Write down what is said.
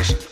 It's